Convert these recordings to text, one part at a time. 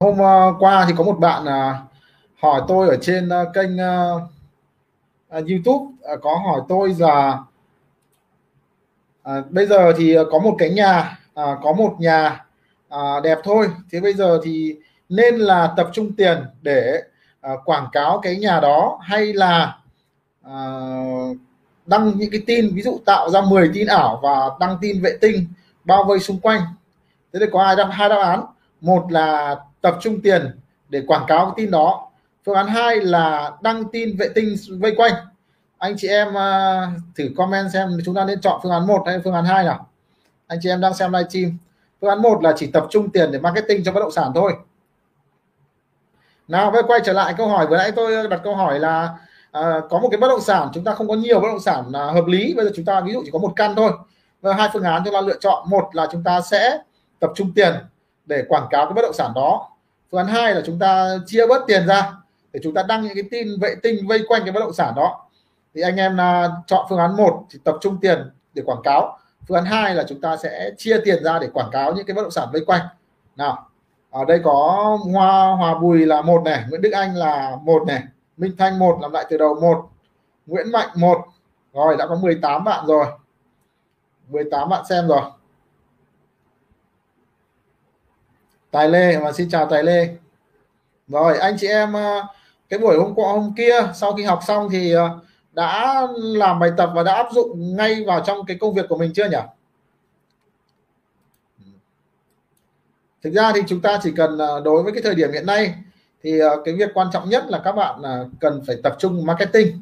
hôm ờ, qua thì có một bạn ờ, hỏi tôi ở trên ờ, kênh YouTube có hỏi tôi là à, bây giờ thì có một cái nhà à, có một nhà à, đẹp thôi. Thế bây giờ thì nên là tập trung tiền để à, quảng cáo cái nhà đó hay là à, đăng những cái tin ví dụ tạo ra 10 tin ảo và đăng tin vệ tinh bao vây xung quanh? Thế thì có hai đáp hai đáp án. Một là tập trung tiền để quảng cáo cái tin đó. Phương án hai là đăng tin vệ tinh vây quanh. Anh chị em uh, thử comment xem chúng ta nên chọn phương án một hay phương án hai nào. Anh chị em đang xem livestream phương án một là chỉ tập trung tiền để marketing cho bất động sản thôi. Nào vây quay trở lại câu hỏi. Vừa nãy tôi đặt câu hỏi là à, có một cái bất động sản chúng ta không có nhiều bất động sản là hợp lý. Bây giờ chúng ta ví dụ chỉ có một căn thôi. Và hai phương án chúng ta lựa chọn. Một là chúng ta sẽ tập trung tiền để quảng cáo cái bất động sản đó. Phương án hai là chúng ta chia bớt tiền ra để chúng ta đăng những cái tin vệ tinh vây quanh cái bất động sản đó. Thì anh em là chọn phương án một thì tập trung tiền để quảng cáo. Phương án hai là chúng ta sẽ chia tiền ra để quảng cáo những cái bất động sản vây quanh. Nào, ở đây có hoa, hòa bùi là một này, nguyễn đức anh là một này, minh thanh một, làm lại từ đầu một, nguyễn mạnh một. Rồi, đã có 18 bạn rồi. 18 bạn xem rồi. Tài Lê và xin chào Tài Lê. Rồi anh chị em ờ, cái buổi hôm qua hôm kia sau khi học xong thì ờ, đã làm bài tập và đã áp dụng ngay vào trong cái công việc của mình chưa nhỉ? Thực ra thì chúng ta chỉ cần ờ, đối với cái thời điểm hiện nay thì cái việc quan trọng nhất là các bạn cần phải tập trung marketing.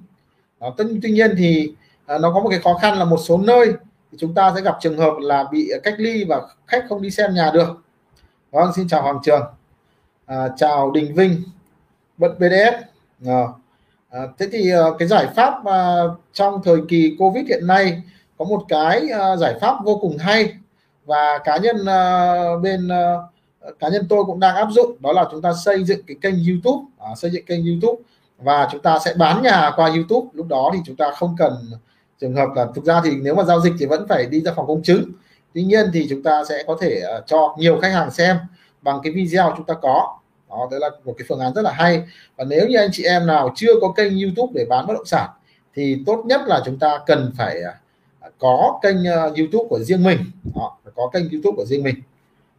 Đó, tuy nhiên thì nó có một cái khó khăn là một số nơi thì chúng ta sẽ gặp trường hợp là bị cách ly và khách không đi xem nhà được vâng xin chào hoàng trường. À, chào đình vinh bận pdf à, ờ, à, thế thì à, cái giải pháp à, trong thời kỳ covid hiện nay có một cái à, giải pháp vô cùng hay và cá nhân à, bên à, cá nhân tôi cũng đang áp dụng đó là chúng ta xây dựng cái kênh youtube. À, xây dựng kênh youtube và chúng ta sẽ bán nhà qua youtube. Lúc đó thì chúng ta không cần trường hợp là thực ra thì nếu mà giao dịch thì vẫn phải đi ra phòng công chứng tuy nhiên thì chúng ta sẽ có thể uh, cho nhiều khách hàng xem bằng cái video chúng ta có. Đó đấy là một cái phương án rất là hay. Và nếu như anh chị em nào chưa có kênh YouTube để bán bất động sản thì tốt nhất là chúng ta cần phải uh, có kênh uh, YouTube của riêng mình. Đó, có kênh YouTube của riêng mình.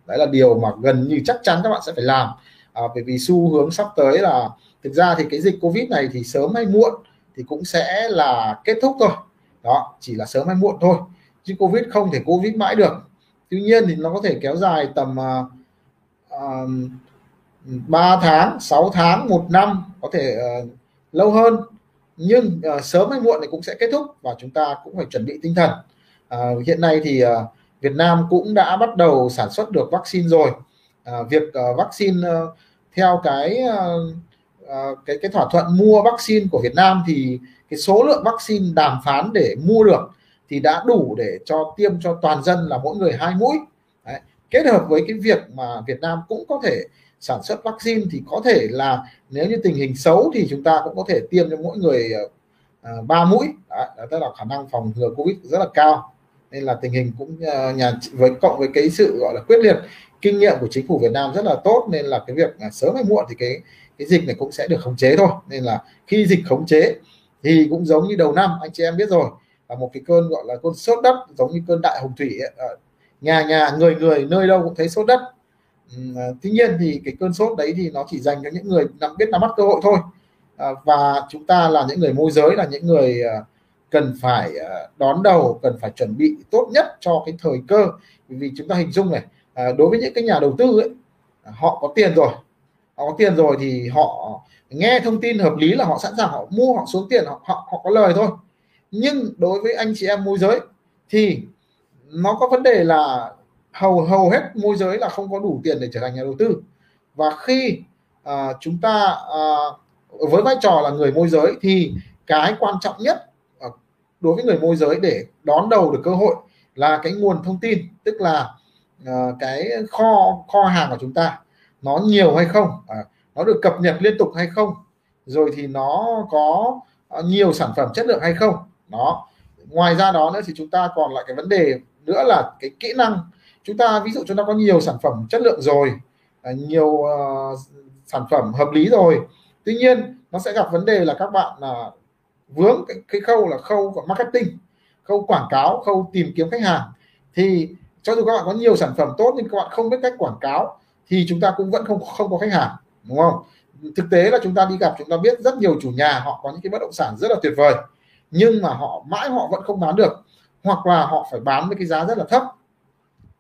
Đấy là điều mà gần như chắc chắn các bạn sẽ phải làm. À, bởi vì xu hướng sắp tới là thực ra thì cái dịch Covid này thì sớm hay muộn thì cũng sẽ là kết thúc thôi. Đó chỉ là sớm hay muộn thôi chứ covid không thể covid mãi được. Tuy nhiên thì nó có thể kéo dài tầm à, à, uh, 3 tháng 6 tháng một năm có thể uh, lâu hơn. Nhưng uh, sớm hay muộn thì cũng sẽ kết thúc và chúng ta cũng phải chuẩn bị tinh thần. Uh, hiện nay thì uh, Việt Nam cũng đã bắt đầu sản xuất được vaccine rồi. Uh, việc uh, vaccine uh, theo cái uh, uh, cái cái thỏa thuận mua vaccine của Việt Nam thì cái số lượng vaccine đàm phán để mua được thì đã đủ để cho tiêm cho toàn dân là mỗi người hai mũi. Đấy. kết hợp với cái việc mà Việt Nam cũng có thể sản xuất vaccine thì có thể là nếu như tình hình xấu thì chúng ta cũng có thể tiêm cho mỗi người ờ, ờ, ba uh, mũi. Đấy, tức là khả năng phòng ngừa covid rất là cao. Nên là tình hình cũng uh, nhà với cộng với cái sự gọi là quyết liệt kinh nghiệm của chính phủ Việt Nam rất là tốt. Nên là cái việc uh, sớm hay muộn thì cái cái dịch này cũng sẽ được khống chế thôi. Nên là khi dịch khống chế thì cũng giống như đầu năm anh chị em biết rồi là một cái cơn gọi là cơn sốt đất giống như cơn đại hồng thủy ấy. nhà nhà người người nơi đâu cũng thấy sốt đất. À, tuy nhiên thì cái cơn sốt đấy thì nó chỉ dành cho những người nắm biết nắm bắt cơ hội thôi. À, và chúng ta là những người môi giới là những người à, cần phải đón đầu cần phải chuẩn bị tốt nhất cho cái thời cơ. Vì chúng ta hình dung này đối với những cái nhà đầu tư ấy họ có tiền rồi. Họ có tiền rồi thì họ nghe thông tin hợp lý là họ sẵn sàng họ mua họ xuống tiền họ họ, họ có lời thôi nhưng đối với anh chị em môi giới thì nó có vấn đề là hầu hầu hết môi giới là không có đủ tiền để trở thành nhà đầu tư. Và khi uh, chúng ta uh, với vai trò là người môi giới thì cái quan trọng nhất uh, đối với người môi giới để đón đầu được cơ hội là cái nguồn thông tin tức là uh, cái kho kho hàng của chúng ta nó nhiều hay không uh, nó được cập nhật liên tục hay không rồi thì nó có nhiều sản phẩm chất lượng hay không đó. Ngoài ra đó nữa thì chúng ta còn lại cái vấn đề nữa là cái kỹ năng. Chúng ta ví dụ chúng ta có nhiều sản phẩm chất lượng rồi à, nhiều uh, sản phẩm hợp lý rồi. Tuy nhiên nó sẽ gặp vấn đề là các bạn là vướng cái, cái khâu là khâu của marketing khâu quảng cáo khâu tìm kiếm khách hàng. Thì cho dù các bạn có nhiều sản phẩm tốt nhưng các bạn không biết cách quảng cáo thì chúng ta cũng vẫn không không có khách hàng đúng không? Thực tế là chúng ta đi gặp chúng ta biết rất nhiều chủ nhà họ có những cái bất động sản rất là tuyệt vời nhưng mà họ mãi họ vẫn không bán được hoặc là họ phải bán với cái giá rất là thấp.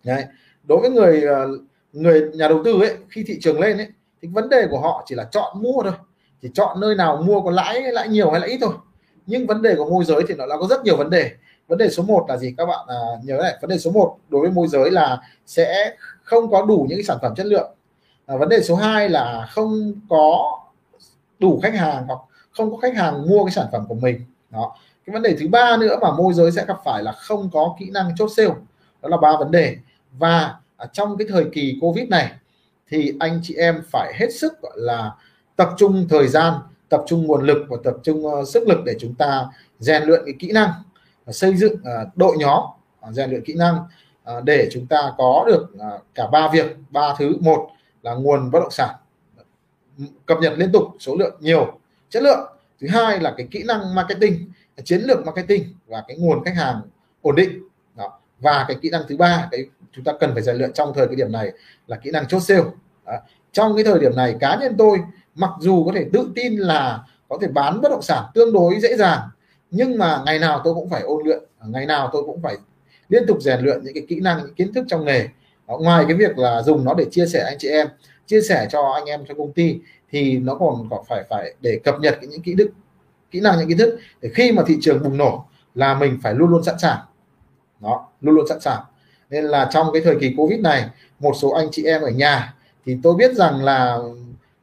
Đấy. đối với người ờ, người nhà đầu tư ấy khi thị trường lên ấy thì vấn đề của họ chỉ là chọn mua thôi. Chỉ chọn nơi nào mua có lãi lãi nhiều hay lãi ít thôi. Nhưng vấn đề của môi giới thì nó là có rất nhiều vấn đề. Vấn đề số 1 là gì các bạn? À, nhớ này vấn đề số 1 đối với môi giới là sẽ không có đủ những cái sản phẩm chất lượng. À, vấn đề số 2 là không có đủ khách hàng hoặc không có khách hàng mua cái sản phẩm của mình đó. Cái vấn đề thứ ba nữa mà môi giới sẽ gặp phải là không có kỹ năng chốt sale đó là ba vấn đề. Và trong cái thời kỳ covid này thì anh chị em phải hết sức gọi là tập trung thời gian tập trung nguồn lực và tập trung uh, sức lực để chúng ta rèn luyện cái kỹ năng xây dựng uh, đội nhóm uh, rèn luyện kỹ năng uh, để chúng ta có được uh, cả ba việc ba thứ. Một là nguồn bất động sản. Cập nhật liên tục số lượng nhiều chất lượng thứ hai là cái kỹ năng marketing chiến lược marketing và cái nguồn khách hàng ổn định đó. và cái kỹ năng thứ ba cái chúng ta cần phải rèn luyện trong thời cái điểm này là kỹ năng chốt sale đó. trong cái thời điểm này cá nhân tôi mặc dù có thể tự tin là có thể bán bất động sản tương đối dễ dàng nhưng mà ngày nào tôi cũng phải ôn luyện ngày nào tôi cũng phải liên tục rèn luyện những cái kỹ năng những kiến thức trong nghề đó, ngoài cái việc là dùng nó để chia sẻ anh chị em chia sẻ cho anh em trong công ty thì nó còn có phải phải để cập nhật những kỹ đức kỹ năng những kiến thức để khi mà thị trường bùng nổ là mình phải luôn luôn sẵn sàng. Đó luôn luôn sẵn sàng. Nên là trong cái thời kỳ covid này một số anh chị em ở nhà thì tôi biết rằng là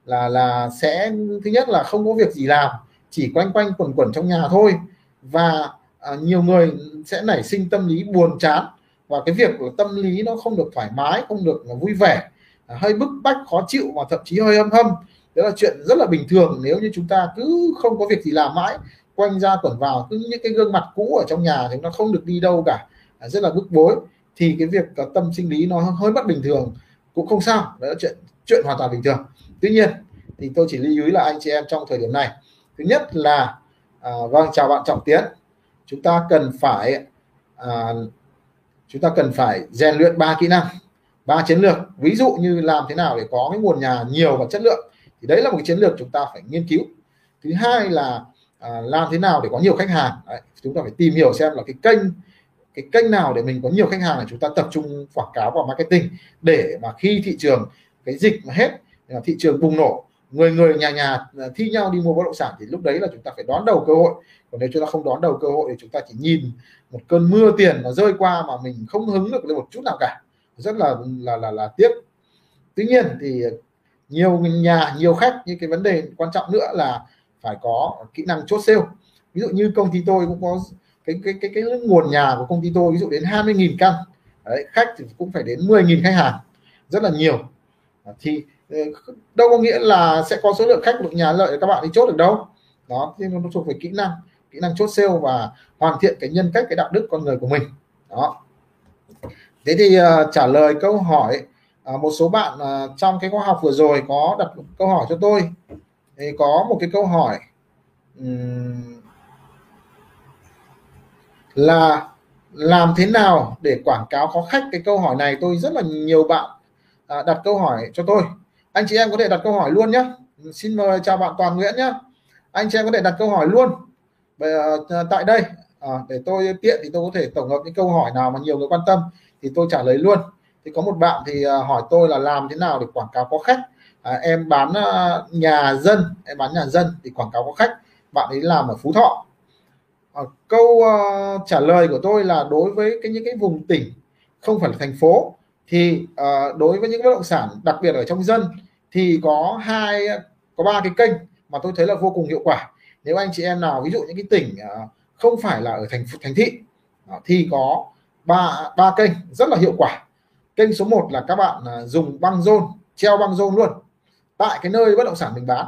là là sẽ thứ nhất là không có việc gì làm chỉ quanh quanh quẩn quẩn trong nhà thôi và à, nhiều người sẽ nảy sinh tâm lý buồn chán và cái việc của tâm lý nó không được thoải mái không được vui vẻ hơi bức bách khó chịu và thậm chí hơi âm hâm. Đó là chuyện rất là bình thường. Nếu như chúng ta cứ không có việc gì làm mãi quanh ra quẩn vào cứ những cái gương mặt cũ ở trong nhà thì nó không được đi đâu cả. Rất là bức bối. Thì cái việc ờ, tâm sinh lý nó hơi bất bình thường. Cũng không sao. Đó là chuyện chuyện hoàn toàn bình thường. Tuy nhiên thì tôi chỉ lưu ý là anh chị em trong thời điểm này. Thứ nhất là à, vâng chào bạn trọng tiến. Chúng ta cần phải à, chúng ta cần phải rèn luyện ba kỹ năng ba chiến lược ví dụ như làm thế nào để có cái nguồn nhà nhiều và chất lượng thì đấy là một cái chiến lược chúng ta phải nghiên cứu. Thứ hai là à, làm thế nào để có nhiều khách hàng. Đấy, chúng ta phải tìm hiểu xem là cái kênh cái kênh nào để mình có nhiều khách hàng là chúng ta tập trung quảng cáo và marketing để mà khi thị trường cái dịch mà hết thị trường bùng nổ người người nhà nhà à, thi nhau đi mua bất động sản thì lúc đấy là chúng ta phải đón đầu cơ hội. Còn nếu chúng ta không đón đầu cơ hội thì chúng ta chỉ nhìn một cơn mưa tiền nó rơi qua mà mình không hứng được lên một chút nào cả rất là là là, là tiếc. Tuy nhiên thì nhiều nhà nhiều khách như cái vấn đề quan trọng nữa là phải có kỹ năng chốt sale. Ví dụ như công ty tôi cũng có cái cái cái cái nguồn nhà của công ty tôi ví dụ đến 20.000 căn. Đấy, khách thì cũng phải đến 10.000 khách hàng rất là nhiều. Thì ờ, đâu có nghĩa là sẽ có số lượng khách được nhà lợi các bạn đi chốt được đâu. Đó nên nó thuộc về kỹ năng kỹ năng chốt sale và hoàn thiện cái nhân cách cái đạo đức con người của mình. Đó thế thì uh, trả lời câu hỏi uh, một số bạn uh, trong cái khóa học vừa rồi có đặt câu hỏi cho tôi. Thì có một cái câu hỏi um, là làm thế nào để quảng cáo có khách? Cái câu hỏi này tôi rất là nhiều bạn à, đặt câu hỏi cho tôi. Anh chị em có thể đặt câu hỏi luôn nhé xin mời chào bạn Toàn Nguyễn nhé anh chị em có thể đặt câu hỏi luôn. Bây, à, tại đây à, để tôi tiện thì tôi có thể tổng hợp những câu hỏi nào mà nhiều người quan tâm thì tôi trả lời luôn. Thì có một bạn thì à, hỏi tôi là làm thế nào để quảng cáo có khách. À, em bán à, nhà dân em bán nhà dân thì quảng cáo có khách. Bạn ấy làm ở Phú Thọ. À, câu uh, trả lời của tôi là đối với cái những cái vùng tỉnh không phải là thành phố thì uh, đối với những bất động sản đặc biệt ở trong dân thì có hai có ba cái kênh mà tôi thấy là vô cùng hiệu quả. Nếu anh chị em nào ví dụ những cái tỉnh uh, không phải là ở thành thành thị uh, thì có ba ba kênh rất là hiệu quả. Kênh số 1 là các bạn à, dùng băng rôn treo băng rôn luôn tại cái nơi bất động sản mình bán.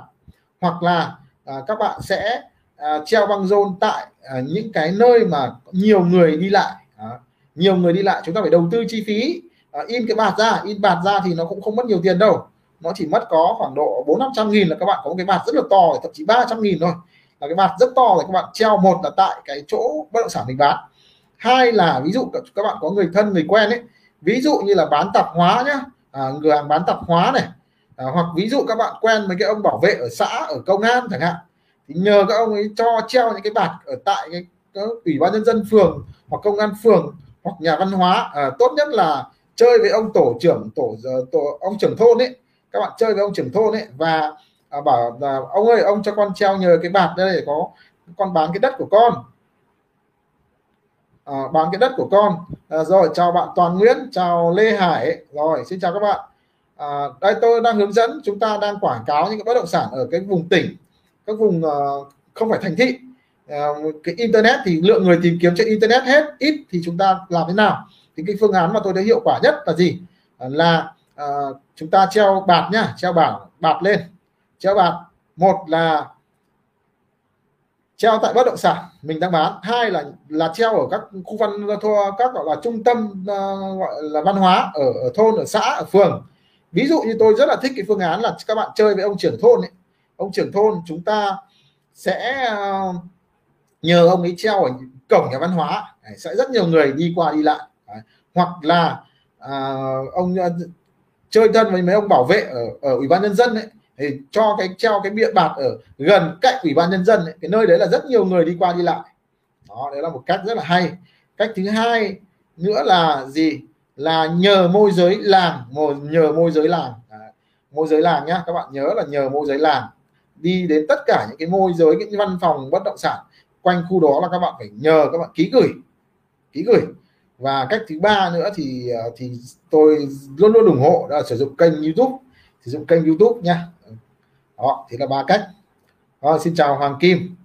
Hoặc là à, các bạn sẽ à, treo băng rôn tại à, những cái nơi mà nhiều người đi lại. À, nhiều người đi lại chúng ta phải đầu tư chi phí à, in cái bạt ra. In bạt ra thì nó cũng không mất nhiều tiền đâu. Nó chỉ mất có khoảng độ bốn năm trăm nghìn là các bạn có một cái bạt rất là to thậm chí 300 nghìn thôi. Là cái bạt rất to rồi các bạn treo một là tại cái chỗ bất động sản mình bán hai là ví dụ các bạn có người thân người quen ấy ví dụ như là bán tạp hóa nhá à, người hàng bán tạp hóa này à, hoặc ví dụ các bạn quen với cái ông bảo vệ ở xã ở công an chẳng hạn thì nhờ các ông ấy cho treo những cái bạt ở tại cái, cái ủy ban nhân dân phường hoặc công an phường hoặc nhà văn hóa. À, tốt nhất là chơi với ông tổ trưởng tổ ờ, tổ ông trưởng thôn ấy các bạn chơi với ông trưởng thôn ấy và à, bảo là ông ơi ông cho con treo nhờ cái bạt đây để có con bán cái đất của con. Ờ, à, bán cái đất của con. À, rồi chào bạn Toàn Nguyễn chào Lê Hải. Rồi xin chào các bạn. À, đây tôi đang hướng dẫn chúng ta đang quảng cáo những cái bất động sản ở cái vùng tỉnh các vùng uh, không phải thành thị. Uh, cái internet thì lượng người tìm kiếm trên internet hết ít thì chúng ta làm thế nào? Thì cái phương án mà tôi thấy hiệu quả nhất là gì? Uh, là uh, chúng ta treo bạt nhá treo bảng bạt lên. Treo bạt. Một là treo tại bất động sản mình đang bán hai là là treo ở các khu văn thua các gọi là trung tâm uh, gọi là văn hóa ở, ở thôn ở xã ở phường ví dụ như tôi rất là thích cái phương án là các bạn chơi với ông trưởng thôn ấy. ông trưởng thôn chúng ta sẽ uh, nhờ ông ấy treo ở cổng nhà văn hóa sẽ rất nhiều người đi qua đi lại Đấy. hoặc là uh, ông uh, chơi thân với mấy ông bảo vệ ở ở ủy ban nhân dân ấy thì cho cái treo cái bịa bạt ở gần cạnh ủy ban nhân dân ấy. cái nơi đấy là rất nhiều người đi qua đi lại. Đó đấy là một cách rất là hay. Cách thứ hai nữa là gì? Là nhờ môi giới làng nhờ môi giới làng. À, môi giới làng nhá các bạn nhớ là nhờ môi giới làng. Đi đến tất cả những cái môi giới những văn phòng bất động sản quanh khu đó là các bạn phải nhờ các bạn ký gửi ký gửi. Và cách thứ ba nữa thì ờ, thì tôi luôn luôn ủng hộ là sử dụng kênh YouTube sử dụng kênh YouTube nha. Đó thì là ba cách. Đó, xin chào Hoàng Kim.